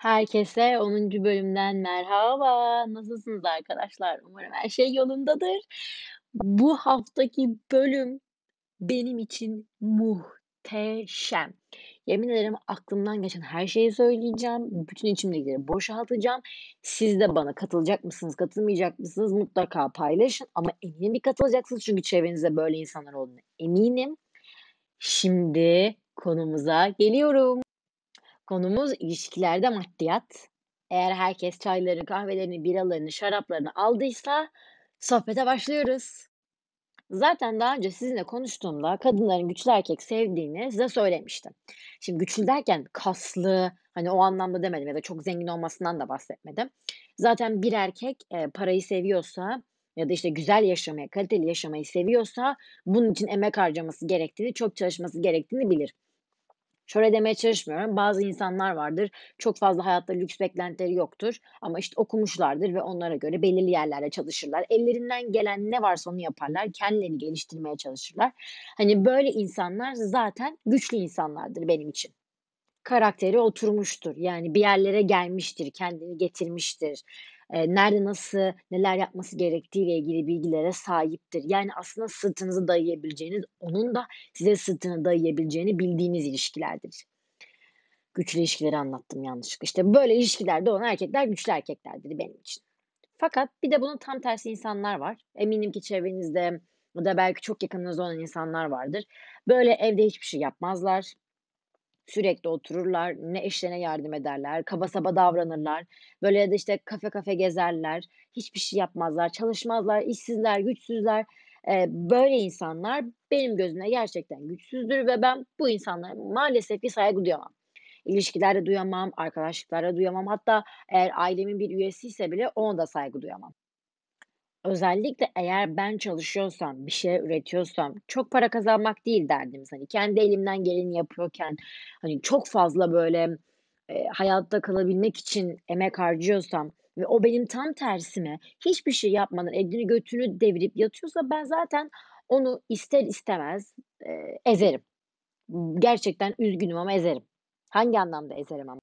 Herkese 10. bölümden merhaba. Nasılsınız arkadaşlar? Umarım her şey yolundadır. Bu haftaki bölüm benim için muhteşem. Yemin ederim aklımdan geçen her şeyi söyleyeceğim. Bütün içimdekileri boşaltacağım. Siz de bana katılacak mısınız, katılmayacak mısınız? Mutlaka paylaşın. Ama eminim bir katılacaksınız çünkü çevrenizde böyle insanlar olduğunu eminim. Şimdi konumuza geliyorum. Konumuz ilişkilerde maddiyat. Eğer herkes çaylarını, kahvelerini, biralarını, şaraplarını aldıysa sohbete başlıyoruz. Zaten daha önce sizinle konuştuğumda kadınların güçlü erkek sevdiğini size söylemiştim. Şimdi güçlü derken kaslı, hani o anlamda demedim ya da çok zengin olmasından da bahsetmedim. Zaten bir erkek e, parayı seviyorsa ya da işte güzel yaşamayı, kaliteli yaşamayı seviyorsa bunun için emek harcaması gerektiğini, çok çalışması gerektiğini bilir. Şöyle demeye çalışmıyorum. Bazı insanlar vardır. Çok fazla hayatta lüks beklentileri yoktur. Ama işte okumuşlardır ve onlara göre belirli yerlerde çalışırlar. Ellerinden gelen ne varsa onu yaparlar. Kendilerini geliştirmeye çalışırlar. Hani böyle insanlar zaten güçlü insanlardır benim için. Karakteri oturmuştur. Yani bir yerlere gelmiştir, kendini getirmiştir e, nerede nasıl neler yapması gerektiğiyle ilgili bilgilere sahiptir. Yani aslında sırtınızı dayayabileceğiniz, onun da size sırtını dayayabileceğini bildiğiniz ilişkilerdir. Güçlü ilişkileri anlattım yanlışlıkla. İşte böyle ilişkilerde olan erkekler güçlü erkeklerdir benim için. Fakat bir de bunun tam tersi insanlar var. Eminim ki çevrenizde ya da belki çok yakınınızda olan insanlar vardır. Böyle evde hiçbir şey yapmazlar. Sürekli otururlar, ne eşlerine yardım ederler, kaba saba davranırlar. Böyle ya da işte kafe kafe gezerler, hiçbir şey yapmazlar, çalışmazlar, işsizler, güçsüzler. Eee, böyle insanlar benim gözümde gerçekten güçsüzdür ve ben bu insanlara maalesef ki saygı duyamam. İlişkilerde duyamam, arkadaşlıklarda duyamam. Hatta eğer ailemin bir üyesiyse bile ona da saygı duyamam. Özellikle eğer ben çalışıyorsam, bir şeyler üretiyorsam, çok para kazanmak değil derdimiz. Hani kendi elimden geleni yapıyorken, hani çok fazla böyle, eee, hayatta kalabilmek için emek harcıyorsam ve o benim tam tersime hiçbir şey yapmadan elini götünü devirip yatıyorsa ben zaten onu ister istemez, eee, ezerim. Gerçekten üzgünüm ama ezerim. Hangi anlamda ezerim ama?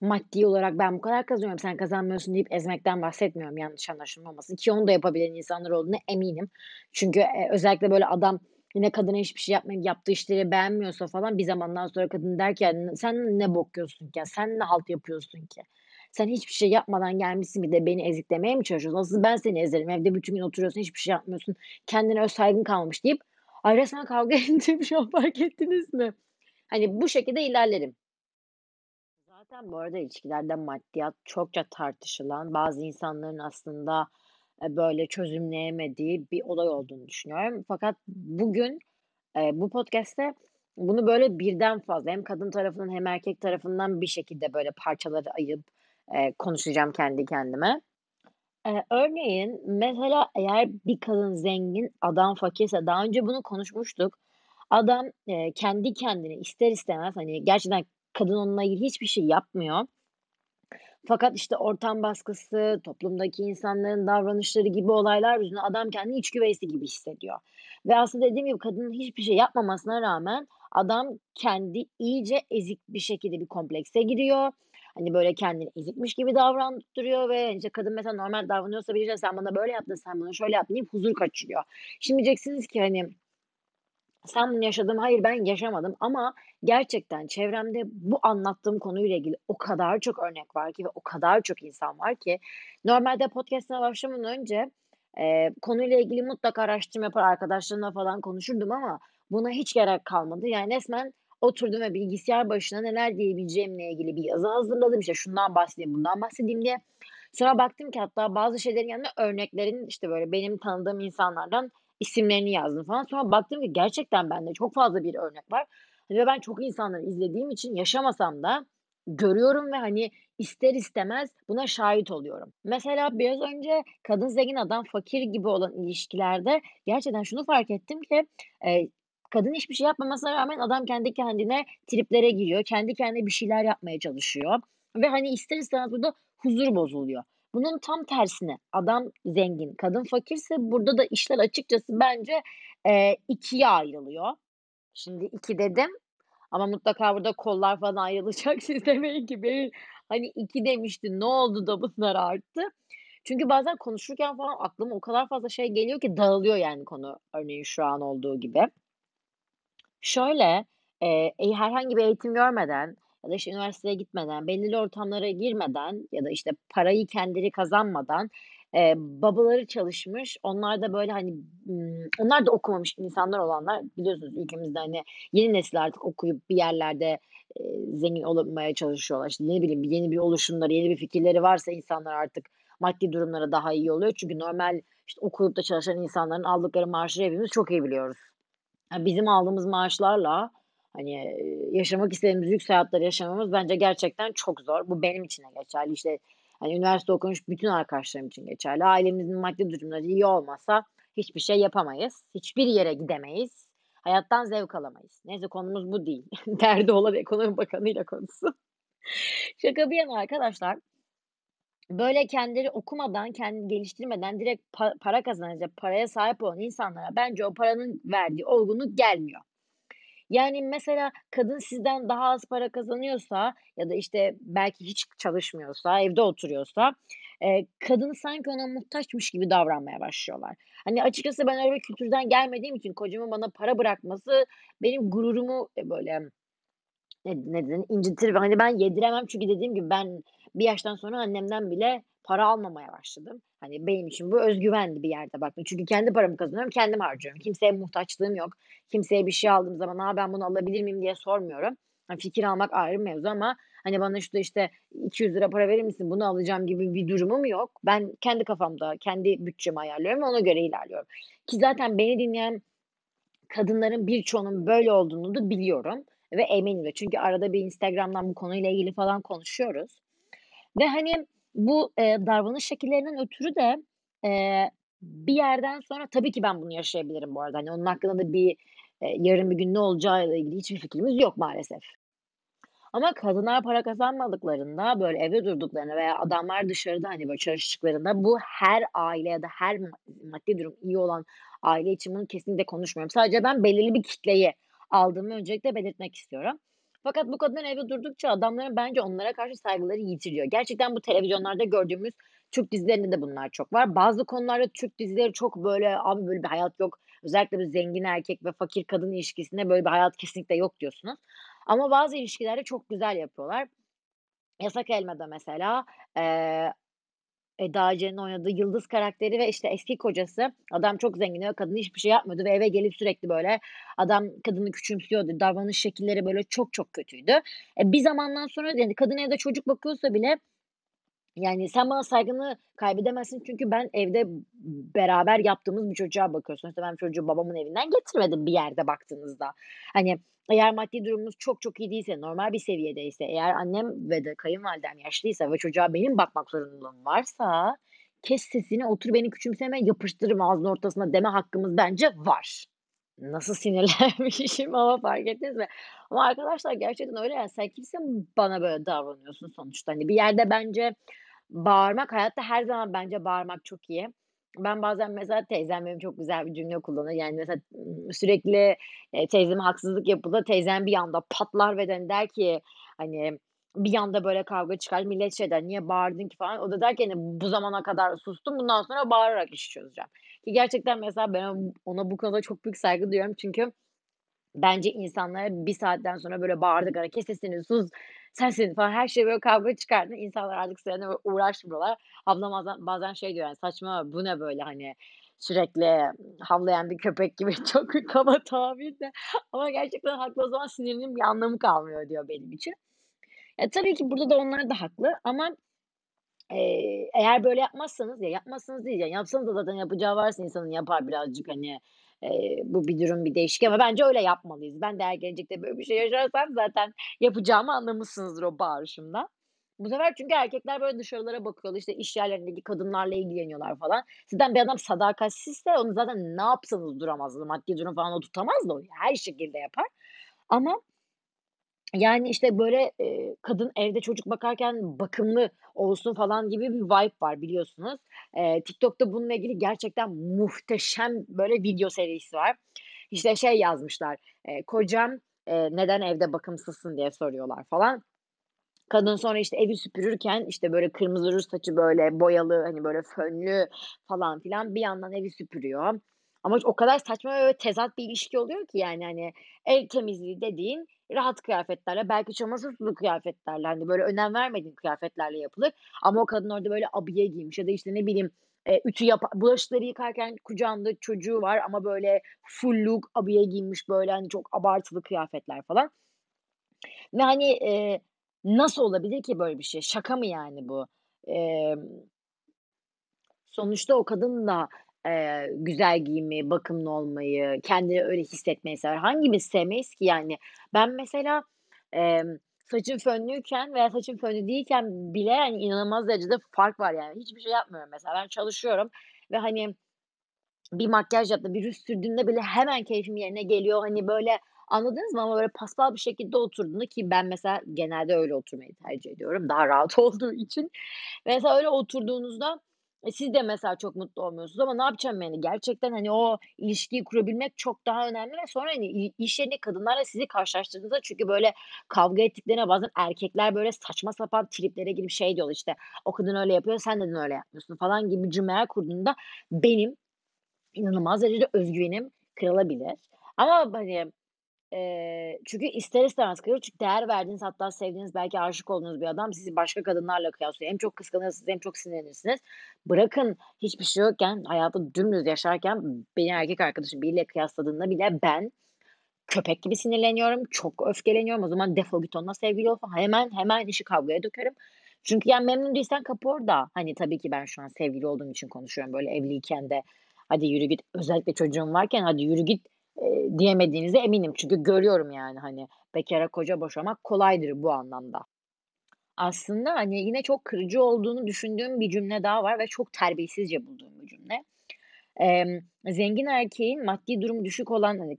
Maddi olarak ben bu kadar kazanıyorum, sen kazanmıyorsun deyip ezmekten bahsetmiyorum yanlış anlaşılmaması ki onu da yapabilen insanlar olduğuna eminim. Çünkü, eee, özellikle böyle adam yine kadına hiçbir şey yapmayıp yaptığı işleri beğenmiyorsa falan bir zamandan sonra kadın der ki "Sen ne bok yiyorsun ki? Sen ne halt yapıyorsun ki? Sen hiçbir şey yapmadan gelmişsin bir de beni eziklemeye mi çalışıyorsun? Asıl ben seni ezerim. Evde bütün gün oturuyorsun, hiçbir şey yapmıyorsun. Kendine öz saygın kalmamış." deyip ay resmen kavga ettiğimi şu an fark ettiniz mi? Hani bu şekilde ilerlerim. Zaten bu arada ilişkilerde maddiyat çokça tartışılan, bazı insanların aslında, eee, böyle çözümleyemediği bir olay olduğunu düşünüyorum. Fakat bugün, eee, bu podcast'te bunu böyle birden fazla hem kadın tarafından hem erkek tarafından bir şekilde böyle parçalara ayırıp, eee, konuşacağım kendi kendime. Örneğin mesela eğer bir kadın zengin, adam fakirse daha önce bunu konuşmuştuk. Adam, eee, kendi kendine ister istemez, hani, gerçekten kadın onunla ilgili hiçbir şey yapmıyor. Fakat, işte, ortam baskısı, toplumdaki insanların davranışları gibi olaylar yüzünden adam kendini iç güveysi gibi hissediyor. Ve aslında dediğim gibi kadının hiçbir şey yapmamasına rağmen adam kendi iyice ezik bir şekilde bir komplekse giriyor. Hani, böyle, kendini ezikmiş gibi davrandırıyor ve, işte, kadın mesela normal davranıyorsa biriyle "Sen bana böyle yaptın, sen bana şöyle yaptın." deyip huzur kaçırıyor. Şimdi diyeceksiniz ki, hani, sen bunu yaşadın Hayır, ben yaşamadım ama gerçekten çevremde bu anlattığım konuyla ilgili o kadar çok örnek var ki ve o kadar çok insan var ki normalde podcast'ime başlamadan önce, eee, konuyla ilgili mutlaka araştırma yapar, arkadaşlarımla falan konuşurdum ama buna hiç gerek kalmadı. Yani resmen oturdum ve bilgisayar başına neler diyebileceğimle ilgili bir yazı hazırladım. İşte şundan bahsedeyim, bundan bahsedeyim diye. Sonra baktım ki hatta bazı şeylerin yanına örneklerin, işte, böyle benim tanıdığım insanlardan isimlerini yazdım falan. Sonra baktım ki gerçekten bende çok fazla bir örnek var ve ben çok insanları izlediğim için yaşamasam da görüyorum ve, hani, ister istemez buna şahit oluyorum. Mesela biraz önce kadın zengin, adam fakir gibi olan ilişkilerde gerçekten şunu fark ettim ki, eee, kadın hiçbir şey yapmamasına rağmen adam kendi kendine triplere giriyor. Kendi kendine bir şeyler yapmaya çalışıyor ve, hani, ister istemez burada huzur bozuluyor. Bunun tam tersine adam zengin, kadın fakirse burada da işler açıkçası bence, eee, 2'ye ayrılıyor. Şimdi 2 dedim Ama mutlaka burada kollar falan ayrılacak. Siz demeyin ki beni, hani, 2 demiştin, ne oldu da bunlar arttı? Çünkü bazen konuşurken falan aklıma o kadar fazla şey geliyor ki dağılıyor yani konu, örneğin şu an olduğu gibi. Şöyle, eee, herhangi bir eğitim görmeden ya da, işte, üniversiteye gitmeden, belirli ortamlara girmeden ya da, işte, parayı kendileri kazanmadan, eee, babaları çalışmış, onlar da, böyle, hani, onlar da okumamış insanlar olanlar biliyorsunuz ülkemizde, hani, yeni nesil artık okuyup bir yerlerde, eee, zengin olmaya çalışıyorlar. İşte, ne bileyim, yeni bir oluşumları, yeni bir fikirleri varsa insanlar artık maddi durumları daha iyi oluyor. Çünkü normal, işte, okuyup da çalışan insanların aldıkları maaşı hepimiz çok iyi biliyoruz. Ha, bizim aldığımız maaşlarla, hani, yaşamak istediğimiz lüks hayatları yaşamamız bence gerçekten çok zor. Bu benim için de geçerli. İşte, hani, üniversite okumuş bütün arkadaşlarım için geçerli. Ailemizin maddi durumları iyi olmasa hiçbir şey yapamayız. Hiçbir yere gidemeyiz. Hayattan zevk alamayız. Neyse konumuz bu değil. Derdi olan ekonomi bakanıyla konuşsun. Şaka bir yana arkadaşlar, böyle kendileri okumadan, kendini geliştirmeden direkt pa para kazanacak, paraya sahip olan insanlara bence o paranın verdiği olgunluk gelmiyor. Yani, mesela kadın sizden daha az para kazanıyorsa ya da, işte, belki hiç çalışmıyorsa, evde oturuyorsa, eee, kadın sanki ona muhtaçmış gibi davranmaya başlıyorlar. Hani, açıkçası ben öyle kültürden gelmediğim için kocamın bana para bırakması benim gururumu, eee, böyle ne ne denir, incitir hani, ben yediremem çünkü dediğim gibi ben bir yaştan sonra annemden bile para almamaya başladım. Hani, benim için bu öz güvendi bir yerde baktığında. Çünkü kendi paramı kazanıyorum, kendim harcıyorum. Kimseye muhtaçlığım yok. Kimseye bir şey aldığım zaman, "A, ben bunu alabilir miyim?" diye sormuyorum. Ha, fikir almak ayrı mevzu ama, hani, bana şurada, işte, ₺200 para verir misin, bunu alacağım gibi bir durumum yok. Ben kendi kafamda, kendi bütçemi ayarlıyorum ve ona göre ilerliyorum. Ki zaten beni dinleyen kadınların birçoğunun böyle olduğunu da biliyorum ve eminim de. Çünkü arada bir Instagram'dan bu konuyla ilgili falan konuşuyoruz ve, hani, bu, eee, davranış şekillerinden ötürü de, eee, bir yerden sonra tabii ki ben bunu yaşayabilirim bu arada. Hani, onun hakkında da bir, eee, yarın bir gün ne olacağıyla ilgili hiçbir fikrimiz yok maalesef. Ama kadınlar para kazanmadıklarında, böyle, evde durduklarında veya adamlar dışarıda, hani, böyle, çalıştıklarında bu her aile ya da her ma maddi durum iyi olan aile için bunu kesinlikle konuşmuyorum. Sadece ben belirli bir kitleyi aldığımı öncelikle belirtmek istiyorum. Fakat bu kadınlar evde durdukça adamların bence onlara karşı saygıları yitiliyor. Gerçekten bu televizyonlarda gördüğümüz Türk dizilerinde de bunlar çok var. Bazı konularda Türk dizileri çok, böyle, "Abi, böyle bir hayat yok." Özellikle bir zengin erkek ve fakir kadın ilişkisinde böyle bir hayat kesinlikle yok diyorsunuz. Ama bazı ilişkilerde çok güzel yapıyorlar. Yasak Elma'da mesela, eee, Eda Ece'nin oynadığı Yıldız karakteri ve, işte, eski kocası, adam çok zengindi ve kadın hiçbir şey yapmıyordu ve eve gelip sürekli, böyle, adam kadını küçümsüyordu. Davranış şekilleri, böyle, çok çok kötüydü. E, bir zamandan sonra, yani, kadın evde çocuk bakıyorsa bile, yani, sen bana saygını kaybedemezsin çünkü ben evde beraber yaptığımız bir çocuğa bakıyorum. Sonuçta ben çocuğu babamın evinden getirmedim bir yerde baktığınızda. Hani, eğer maddi durumumuz çok çok iyi değilse, normal bir seviyedeyse, eğer annem ve de kayınvalidem yaşlıysa ve çocuğa benim bakmak zorunluluğum varsa kes sesini, otur beni küçümseme, yapıştırırım ağzının ortasına deme hakkımız bence var. Nasıl sinirlenmişim ama fark ettiniz mi? Ama arkadaşlar gerçekten öyle yani. Sen kimsin bana böyle davranıyorsun sonuçta? Hani, bir yerde bence bağırmak hayatta her zaman bence bağırmak çok iyi. Ben bazen mesela teyzem benim çok güzel bir cümle kullanır. Yani, mesela, sürekli, eee, teyzeme haksızlık yapılır. Teyzem bir anda patlar ve de, hani, der ki, hani, bir anda böyle kavga çıkar. Millet şey der, "Niye bağırdın ki?" falan. O da der ki, hani, "Bu zamana kadar sustum, bundan sonra bağırarak işi çözeceğim." Ki gerçekten mesela ben ona bu konuda çok büyük saygı duyuyorum. Çünkü bence insanlara bir saatten sonra böyle bağırdıklarında "Kes sesini, sus, sensin." falan her şeye böyle kavga çıkardığında insanlar artık seninle uğraşmıyorlar. Ablam bazen bazen şey diyor yani, "Saçmalama, bu ne böyle, hani, sürekli havlayan bir köpek gibi." Çok kaba tabir de ama gerçekten haklı. O zaman sinirinin bir anlamı kalmıyor diyor benim için. E, tabii ki burada da onlar da haklı ama, eee, eğer böyle yapmazsanız ya yapmazsanız değil, yani, yapsanız da zaten yapacağı varsa insanın yapar birazcık, hani, eee, bu bir durum, bir değişik ama bence öyle yapmalıyız. Ben de eğer gelecekte böyle bir şey yaşarsam zaten yapacağımı anlamışsınızdır o bağırışımdan. Bu sefer çünkü erkekler böyle dışarılara bakıyorlar, işte, iş yerlerindeki kadınlarla ilgileniyorlar falan. Sizden bir adam sadakatsizse onu zaten ne yapsanız duramaz. Maddi durum falan o tutamaz da o her şekilde yapar ama yani, işte, böyle, eee, kadın evde çocuk bakarken bakımlı olsun falan gibi bir vibe var biliyorsunuz. Eee, TikTok'ta bununla ilgili gerçekten muhteşem, böyle, video serisi var. İşte, şey yazmışlar, eee, "Kocam, eee, "Neden evde bakımsızsın?" diye soruyorlar falan. Kadın sonra, işte, evi süpürürken, işte, böyle kırmızı ruj saçı, böyle boyalı, hani, böyle fönlü falan filan bir yandan evi süpürüyor. Ama o kadar saçma ve tezat bir ilişki oluyor ki yani, hani, ev temizliği dediğin rahat kıyafetlerle, belki çamaşır sulu kıyafetlerle, hani, böyle önem vermediğin kıyafetlerle yapılır ama o kadın orada böyle abiye giymiş ya da, işte, ne bileyim, eee, ütü yapa bulaşıkları yıkarken kucağında çocuğu var ama böyle full look abiye giymiş, böyle, hani, çok abartılı kıyafetler falan. Ve, hani, eee, nasıl olabilir ki böyle bir şey? Şaka mı yani bu? Emm sonuçta o kadın da, eee, güzel giyinmeyi, bakımlı olmayı, kendini öyle hissetmeyi sever. Hangimiz sevmeyiz ki yani? Ben mesela, emm, saçım fönlüyken veya saçım fönlü değilken bile, hani, inanılmaz derecede fark var yani. Hiçbir şey yapmıyorum mesela. Ben çalışıyorum ve, hani, bir makyaj yaptım, bir ruj sürdüğümde bile hemen keyfim yerine geliyor. Hani, böyle, anladınız mı? Ama böyle paspal bir şekilde oturduğunda ki ben mesela genelde öyle oturmayı tercih ediyorum, daha rahat olduğu için. Mesela öyle oturduğunuzda, e, siz de mesela çok mutlu olmuyorsunuz ama ne yapacağım yani? Gerçekten, hani, o ilişkiyi kurabilmek çok daha önemli ve sonra, hani, iş yerinde kadınlarla sizi karşılaştırdığında çünkü böyle kavga ettiklerinde bazen erkekler böyle saçma sapan triplere girip şey diyorlar, işte, "O kadın öyle yapıyor, sen neden öyle yapmıyorsun?" falan gibi cümleler kurduğunda benim inanılmaz derecede öz güvenim kırılabilir. Ama, hani, eee, çünkü ister istemez kırılır çünkü değer verdiğiniz hatta sevdiğiniz, belki aşık olduğunuz bir adam sizi başka kadınlarla kıyaslıyor. Hem çok kıskanırsınız hem çok sinirlenirsiniz. Bırakın hiçbir şey yokken, hayatı dümdüz yaşarken beni erkek arkadaşım biriyle kıyasladığında bile ben köpek gibi sinirleniyorum, çok öfkeleniyorum. O zaman defol git onunla sevgili ol. Hemen hemen işi kavgaya dökerim. Çünkü yani memnun değilsen kapı orada. Hani, tabii ki ben şu an sevgili olduğum için konuşuyorum. Böyle evliyken de "Hadi yürü git." özellikle çocuğum varken "Hadi yürü git." Diyemediğinize eminim. Çünkü görüyorum yani, hani, bekâra koca boşamak kolaydır bu anlamda. Aslında, hani, yine çok kırıcı olduğunu düşündüğüm bir cümle daha var ve çok terbiyesizce bulduğum bir cümle. Emm, zengin erkeğin maddi durumu düşük olan, hani,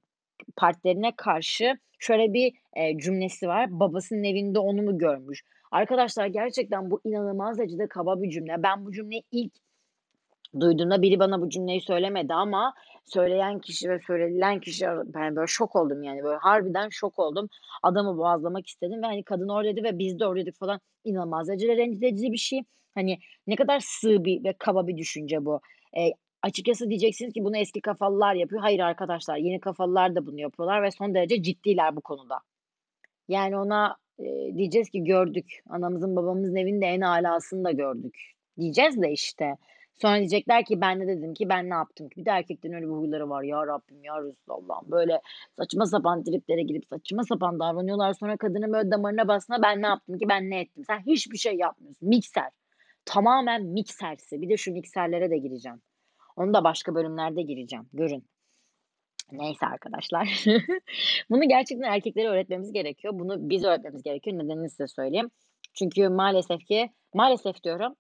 partnerine karşı şöyle bir, eee, cümlesi var: "Babasının evinde onu mu görmüş?" Arkadaşlar gerçekten bu inanılmaz derecede kaba bir cümle. Ben bu cümleyi ilk duyduğumda biri bana bu cümleyi söylemedi ama söyleyen kişi ve söylenilen kişi ben böyle şok oldum yani, böyle harbiden şok oldum. Adamı boğazlamak istedim ve, hani, kadın oradaydı ve biz de oradaydık falan. İnanılmaz derecede rencide edici bir şey. Hani, ne kadar sığ bir ve kaba bir düşünce bu. Eee, açıkçası diyeceksiniz ki bunu eski kafalılar yapıyor. Hayır arkadaşlar, yeni kafalılar da bunu yapıyorlar ve son derece ciddiler bu konuda. Yani ona, eee, diyeceğiz ki "Gördük, anamızın babamızın evinin de en âlasını da gördük." diyeceğiz de işte. Sonra diyecekler ki "Ben ne dedim ki, ben ne yaptım ki?" Bir de erkeklerin öyle bir huyları var. Ya Rabbim, ya Resulallah'ım. Böyle saçma sapan triplere girip saçma sapan davranıyorlar. Sonra kadının böyle damarına bastığında "Ben ne yaptım ki, ben ne ettim?" Sen hiçbir şey yapmıyorsun. Mikser. Tamamen miksersin. Bir de şu mikserlere de gireceğim. Onu da başka bölümlerde gireceğim, görün. Neyse arkadaşlar. Bunu gerçekten erkeklere öğretmemiz gerekiyor. Bunu biz öğretmemiz gerekiyor. Nedenini size söyleyeyim. Çünkü maalesef ki, maalesef diyorum,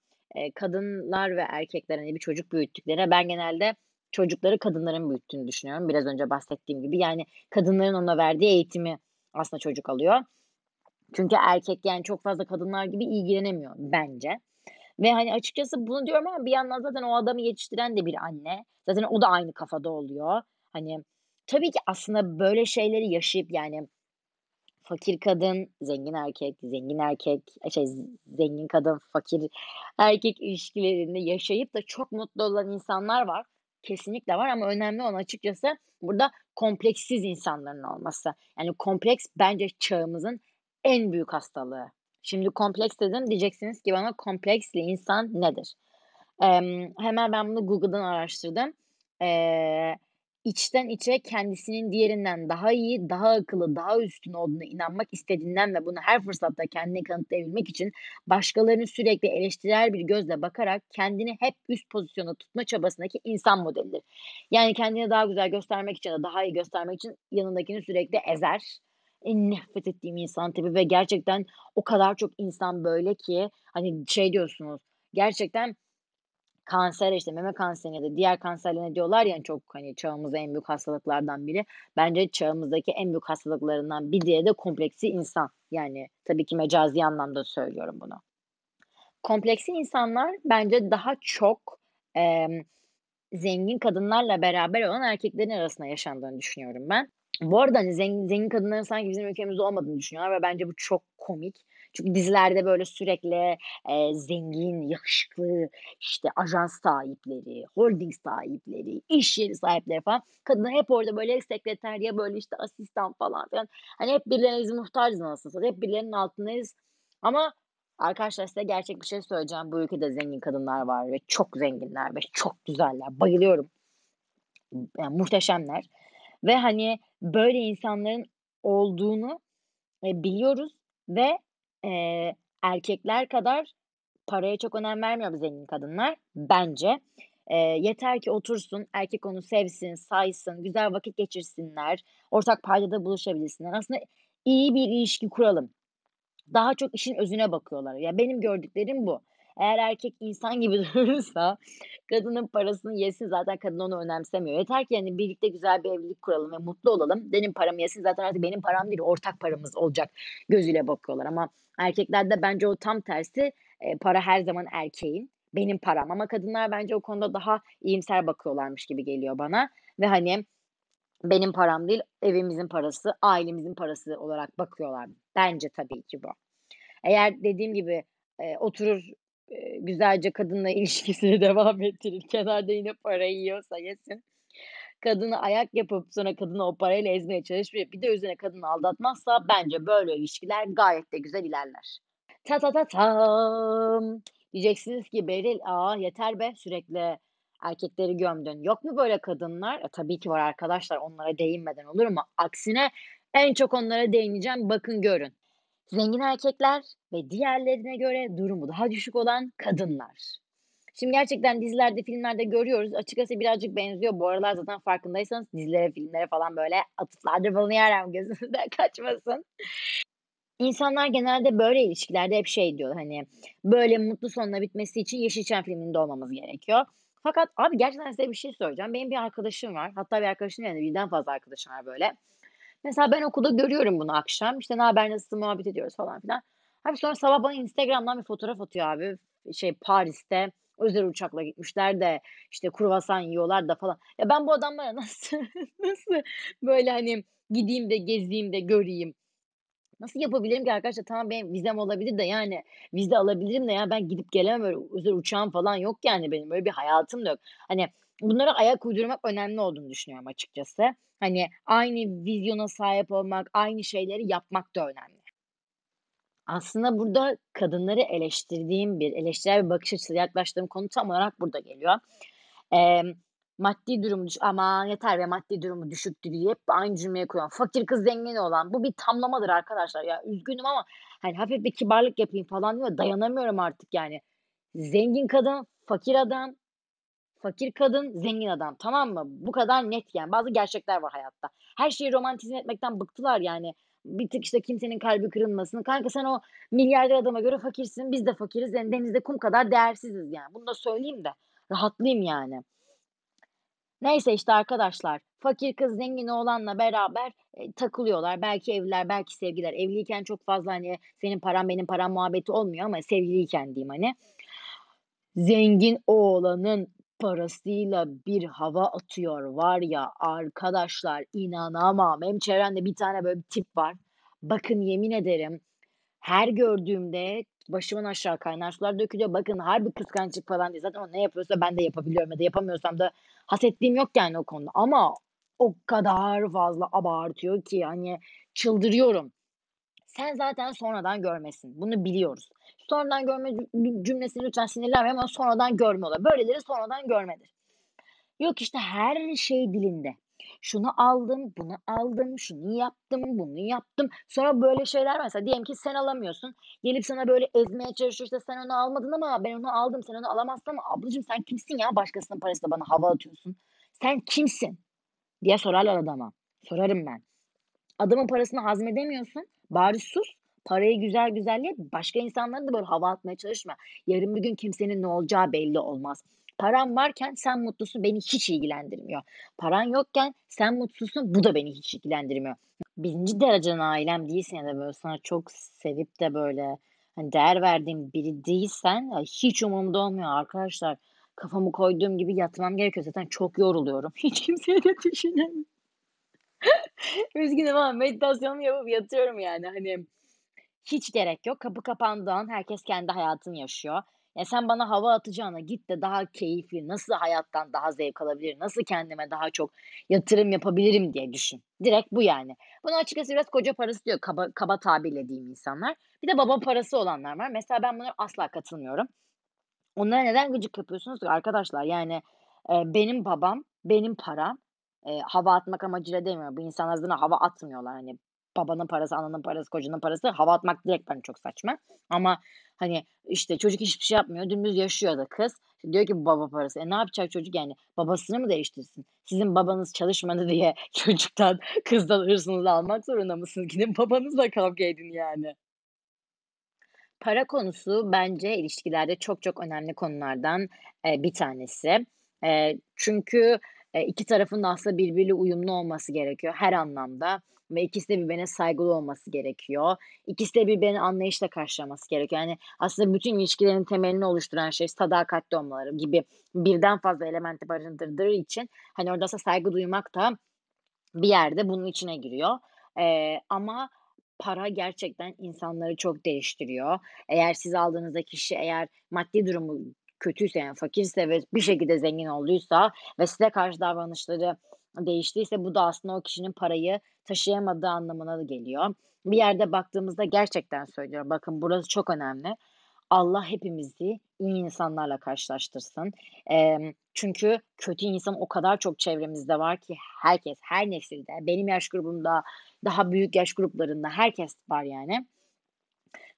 kadınlar ve erkekler, hani, bir çocuk büyüttüklerinde ben genelde çocukları kadınların büyüttüğünü düşünüyorum. Biraz önce bahsettiğim gibi. Yani kadınların ona verdiği eğitimi aslında çocuk alıyor. Çünkü erkek, yani, çok fazla kadınlar gibi ilgilenemiyor bence. Ve, hani, açıkçası bunu diyorum ama bir yandan zaten o adamı yetiştiren de bir anne. Zaten o da aynı kafada oluyor. Hani, tabii ki aslında böyle şeyleri yaşayıp, yani, fakir kadın, zengin erkek, zengin erkek, eee, şey, zengin kadın, fakir erkek ilişkilerini yaşayıp da çok mutlu olan insanlar var. Kesinlikle var ama önemli olan açıkçası burada kompleksiz insanların olması. Yani, kompleks bence çağımızın en büyük hastalığı. Şimdi kompleks dedim, diyeceksiniz ki bana kompleksli insan nedir? Emm, hemen ben bunu Google'dan araştırdım. Eee, içten içe kendisinin diğerinden daha iyi, daha akıllı, daha üstün olduğuna inanmak istediğinden ve bunu her fırsatta kendine kanıtlayabilmek için başkalarını sürekli eleştirel bir gözle bakarak kendini hep üst pozisyonda tutma çabasındaki insan modelidir. Yani, kendini daha güzel göstermek için ya da daha iyi göstermek için yanındakini sürekli ezer. En nefret ettiğim insan tipi ve gerçekten o kadar çok insan böyle ki, hani, şey diyorsunuz, gerçekten kanser, işte, meme kanserine ya da diğer kanserlerine diyorlar ya, çok, hani, çağımızda en büyük hastalıklardan biri. Bence çağımızdaki en büyük hastalıklarından bir diğeri de kompleksli insan. Yani, tabii ki mecazi anlamda söylüyorum bunu. Kompleksli insanlar bence daha çok, emm, zengin kadınlarla beraber olan erkeklerin arasında yaşandığını düşünüyorum ben. Bu arada, hani, zengin zengin kadınların sanki bizim ülkemizde olmadığını düşünüyorlar ve bence bu çok komik. Çünkü dizilerde, böyle, sürekli, eee, zengin, yakışıklı, işte, ajans sahipleri, holding sahipleri, iş yeri sahipleri falan, kadınlar hep orada, böyle, sekreter ya, böyle, işte, asistan falan filan. Hani, hep muhtacız anasını satayım. Hep birilerinin altındayız ama arkadaşlar size gerçek bir şey söyleyeceğim. Bu ülkede zengin kadınlar var ve çok zenginler ve çok güzeller. Bayılıyorum. Yani, muhteşemler ve, hani, böyle insanların olduğunu, eee, biliyoruz ve, eee, erkekler kadar paraya çok önem vermiyor bu zengin kadınlar bence. Eee, yeter ki otursun, erkek onu sevsin, saysın, güzel vakit geçirsinler, ortak paydada buluşabilsinler. Aslında iyi bir ilişki kuralım. Daha çok işin özüne bakıyorlar. Ya, benim gördüklerim bu. Eğer erkek insan gibi durursa kadının parasını yesin, zaten kadın onu önemsemiyor. Yeter ki, hani, birlikte güzel bir evlilik kuralım ve mutlu olalım. Benim paramı yesin, zaten artık benim param değil, ortak paramız olacak gözüyle bakıyorlar ama erkeklerde bence o tam tersi. Eee, para her zaman erkeğin, benim param ama kadınlar bence o konuda daha iyimser bakıyorlarmış gibi geliyor bana ve, hani, benim param değil, evimizin parası, ailemizin parası olarak bakıyorlar. Bence tabii ki bu. Eğer dediğim gibi, eee, oturur, güzelce kadınla ilişkisini devam ettirir, kenarda yine parayı yiyorsa yesin. Kadına ayak yapıp sonra kadını o parayla ezmeye çalışmayıp bir de üzerine kadını aldatmazsa bence böyle ilişkiler gayet de güzel ilerler. Ta ta ta tam. Diyeceksiniz ki Beril, "A, yeter be sürekli erkekleri gömdün." Yok mu böyle kadınlar? E, tabii ki var arkadaşlar, onlara değinmeden olur mu? Aksine en çok onlara değineceğim, bakın görün. Zengin erkekler ve diğerlerine göre durumu daha düşük olan kadınlar. Şimdi gerçekten dizilerde, filmlerde görüyoruz. Açıkçası birazcık benziyor. Bu aralar zaten farkındaysanız dizilere, filmlere falan böyle atıflarda bulunuyorum, gözünüzden kaçmasın. İnsanlar genelde böyle ilişkilerde hep şey diyor, hani, böyle mutlu sonla bitmesi için Yeşilçam filminde olmamız gerekiyor. Fakat abi gerçekten size bir şey söyleyeceğim. Benim bir arkadaşım var. Hatta bir arkadaşım yani birden fazla arkadaşım var böyle. Mesela ben okulda görüyorum bunu akşam. İşte, "Naber, nasılsın?" muhabbet ediyoruz falan filan. Abi sonra sabah bana Instagram'dan bir fotoğraf atıyor abi. Şey, Paris'te özel uçakla gitmişler de, işte, kruvasan yiyorlar da falan. Ya ben bu adamlara nasıl nasıl böyle, hani, gideyim de gezeyim de göreyim? Nasıl yapabilirim ki arkadaşlar? Tamam benim vizem olabilir de, yani, vize alabilirim de, ya, ben gidip gelemem öyle özel uçağım falan yok yani benim. Öyle bir hayatım da yok. Hani, bunlara ayak uydurmak önemli olduğunu düşünüyorum açıkçası. Hani, aynı vizyona sahip olmak, aynı şeyleri yapmak da önemli. Aslında burada kadınları eleştirdiğim bir, eleştirel bir bakış açısıyla yaklaştığım konu tam olarak burada geliyor. Emm, maddi durumu düş "Aman yeter be, maddi durumu düşüktü." diye hep aynı cümleyi kuruyorum. Fakir kız zengin oğlan. Bu bir tamlamadır arkadaşlar ya. Üzgünüm ama, hani, hafif bir kibarlık yapayım falan diyorum dayanamıyorum artık yani. Zengin kadın, fakir adam, fakir kadın, zengin adam, tamam mı? Bu kadar net yani. Bazı gerçekler var hayatta. Her şeyi romantize etmekten bıktılar yani. Bir tık, işte, kimsenin kalbi kırılmasın. Kanka sen o milyarder adama göre fakirsin, biz de fakiriz. Yani denizde kum kadar değersiziz yani. Bunu da söyleyeyim de rahatlayayım yani. Neyse, işte, arkadaşlar, fakir kız zengin oğlanla beraber, eee, takılıyorlar. Belki evliler, belki sevgililer. Evliyken çok fazla, hani, senin param benim param muhabbeti olmuyor ama sevgiliyken diyeyim, hani. Zengin oğlanın parasıyla bir hava atıyor var ya arkadaşlar inanamam. Benim çevremde bir tane böyle bir tip var. Bakın yemin ederim her gördüğümde başımdan aşağı kaynar sular dökülüyor. Bakın harbi kıskançlık falan değil. Zaten o ne yapıyorsa ben de yapabiliyorum ya da yapamıyorsam da hasetliğim yok yani o konuda ama o kadar fazla abartıyor ki hani çıldırıyorum. Sen zaten sonradan görmesin. Bunu biliyoruz. Sonradan görme cü cümlesini lütfen sinirlenmeyin ama sonradan görme olayı. Böyleleri sonradan görmedir. Yok, işte, her şey dilinde. Şunu aldım, bunu aldım, şunu yaptım, bunu yaptım. Sonra böyle şeyler mesela diyelim ki sen alamıyorsun. Gelip sana böyle ezmeye çalışıyor, işte, "Sen onu almadın ama ben onu aldım, sen onu alamazsın ama ablacığım sen kimsin ya başkasının parasıyla bana hava atıyorsun? Sen kimsin?" diye sorarlar adama. Sorarım ben. Adamın parasını hazmedemiyorsun, bari sus, parayı güzel güzel ye, başka insanlara da böyle hava atmaya çalışma. Yarın bir gün kimsenin ne olacağı belli olmaz. Paran varken sen mutlusun, beni hiç ilgilendirmiyor. Paran yokken sen mutsuzsun, bu da beni hiç ilgilendirmiyor. 1'inci dereceden ailem değilsen ya da böyle sana çok sevip de böyle, hani, değer verdiğim biri değilsen, hiç umurumda olmuyor arkadaşlar. Kafamı koyduğum gibi yatmam gerekiyor. Zaten çok yoruluyorum. Hiç kimseyi de düşünemiyorum. Üzgünüm ama meditasyonumu yapıp yatıyorum yani, hani, hiç gerek yok. Kapı kapandığı an herkes kendi hayatını yaşıyor. Ya, sen bana hava atacağına git de daha keyifli, nasıl hayattan daha zevk alabilirim, nasıl kendime daha çok yatırım yapabilirim diye düşün. Direkt bu yani. Bunu açıkçası biraz koca parası diyor kaba kaba tabirle diyeyim insanlar. Bir de baba parası olanlar var. Mesela ben buna asla katılmıyorum. Onlara neden gıcık yapıyorsunuz ki arkadaşlar? Yani, eee, benim babam, benim param. Eee, hava atmak amacıyla demiyorum. Bu insanlar hava atmıyorlar. Hani, babanın parası, ananın parası, kocanın parası, hava atmak direktmen çok saçma. Ama, hani, işte, çocuk hiçbir şey yapmıyor, dümdüz yaşıyor da kız. Diyor ki baba parası. E, ne yapacak çocuk yani? Babasını mı değiştirsin? Sizin babanız çalışmadı diye çocuktan, kızdan hırsınızı almak zorunda mısınız? Gidin babanızla kavga edin yani. Para konusu bence ilişkilerde çok çok önemli konulardan, bir tanesi. Çünkü, eee, 2 tarafın da aslında birbiriyle uyumlu olması gerekiyor her anlamda ve ikisi de birbirine saygılı olması gerekiyor. İkisi de birbirini anlayışla karşılaması gerekiyor. Yani, aslında bütün ilişkilerin temelini oluşturan şey sadakatli olmaları gibi birden fazla elementi barındırdığı için, hani, orada aslında saygı duymak da bir yerde bunun içine giriyor. Eee, ama para gerçekten insanları çok değiştiriyor. Eğer siz aldığınızda kişi eğer maddi durumu kötüyse, yani fakirse ve bir şekilde zengin olduysa ve size karşı davranışları değiştiyse bu da aslında o kişinin parayı taşıyamadığı anlamına da geliyor. Bir yerde baktığımızda gerçekten söylüyorum, bakın burası çok önemli. Allah hepimizi iyi insanlarla karşılaştırsın. Emm, çünkü kötü insan o kadar çok çevremizde var ki herkes, her nesilde, benim yaş grubumda, daha büyük yaş gruplarında herkes var yani.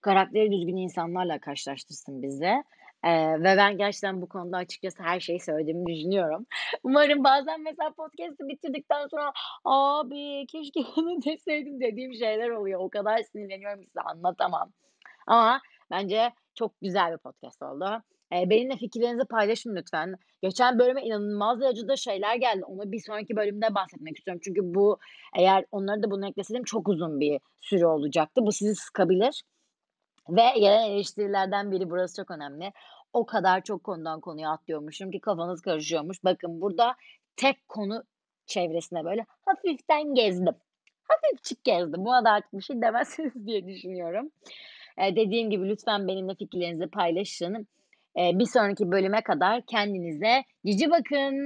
Karakteri düzgün insanlarla karşılaştırsın bizi. Eee, ve ben gerçekten bu konuda açıkçası her şeyi söylediğimi düşünüyorum. Umarım bazen mesela podcast'ı bitirdikten sonra "Abi, keşke bunu deseydin." dediğim şeyler oluyor. O kadar sinirleniyorum ki size anlatamam. Ama bence çok güzel bir podcast oldu. Eee, benimle fikirlerinizi paylaşın lütfen. Geçen bölüme inanılmaz derecede şeyler geldi. Onu bir sonraki bölümde bahsetmek istiyorum. Çünkü bu eğer onları da buna ekleseydim çok uzun bir süre olacaktı. Bu sizi sıkabilir ve gelen eleştirilerden biri burası çok önemli. O kadar çok konudan konuya atlıyormuşum ki kafanız karışıyormuş. Bakın burada tek konu çevresinde böyle hafiften gezdim. Hafifçik gezdim. Buna da artık bir şey demezsiniz diye düşünüyorum. Eee, dediğim gibi lütfen benimle fikirlerinizi paylaşın. Eee, bir sonraki bölüme kadar kendinize cici bakın.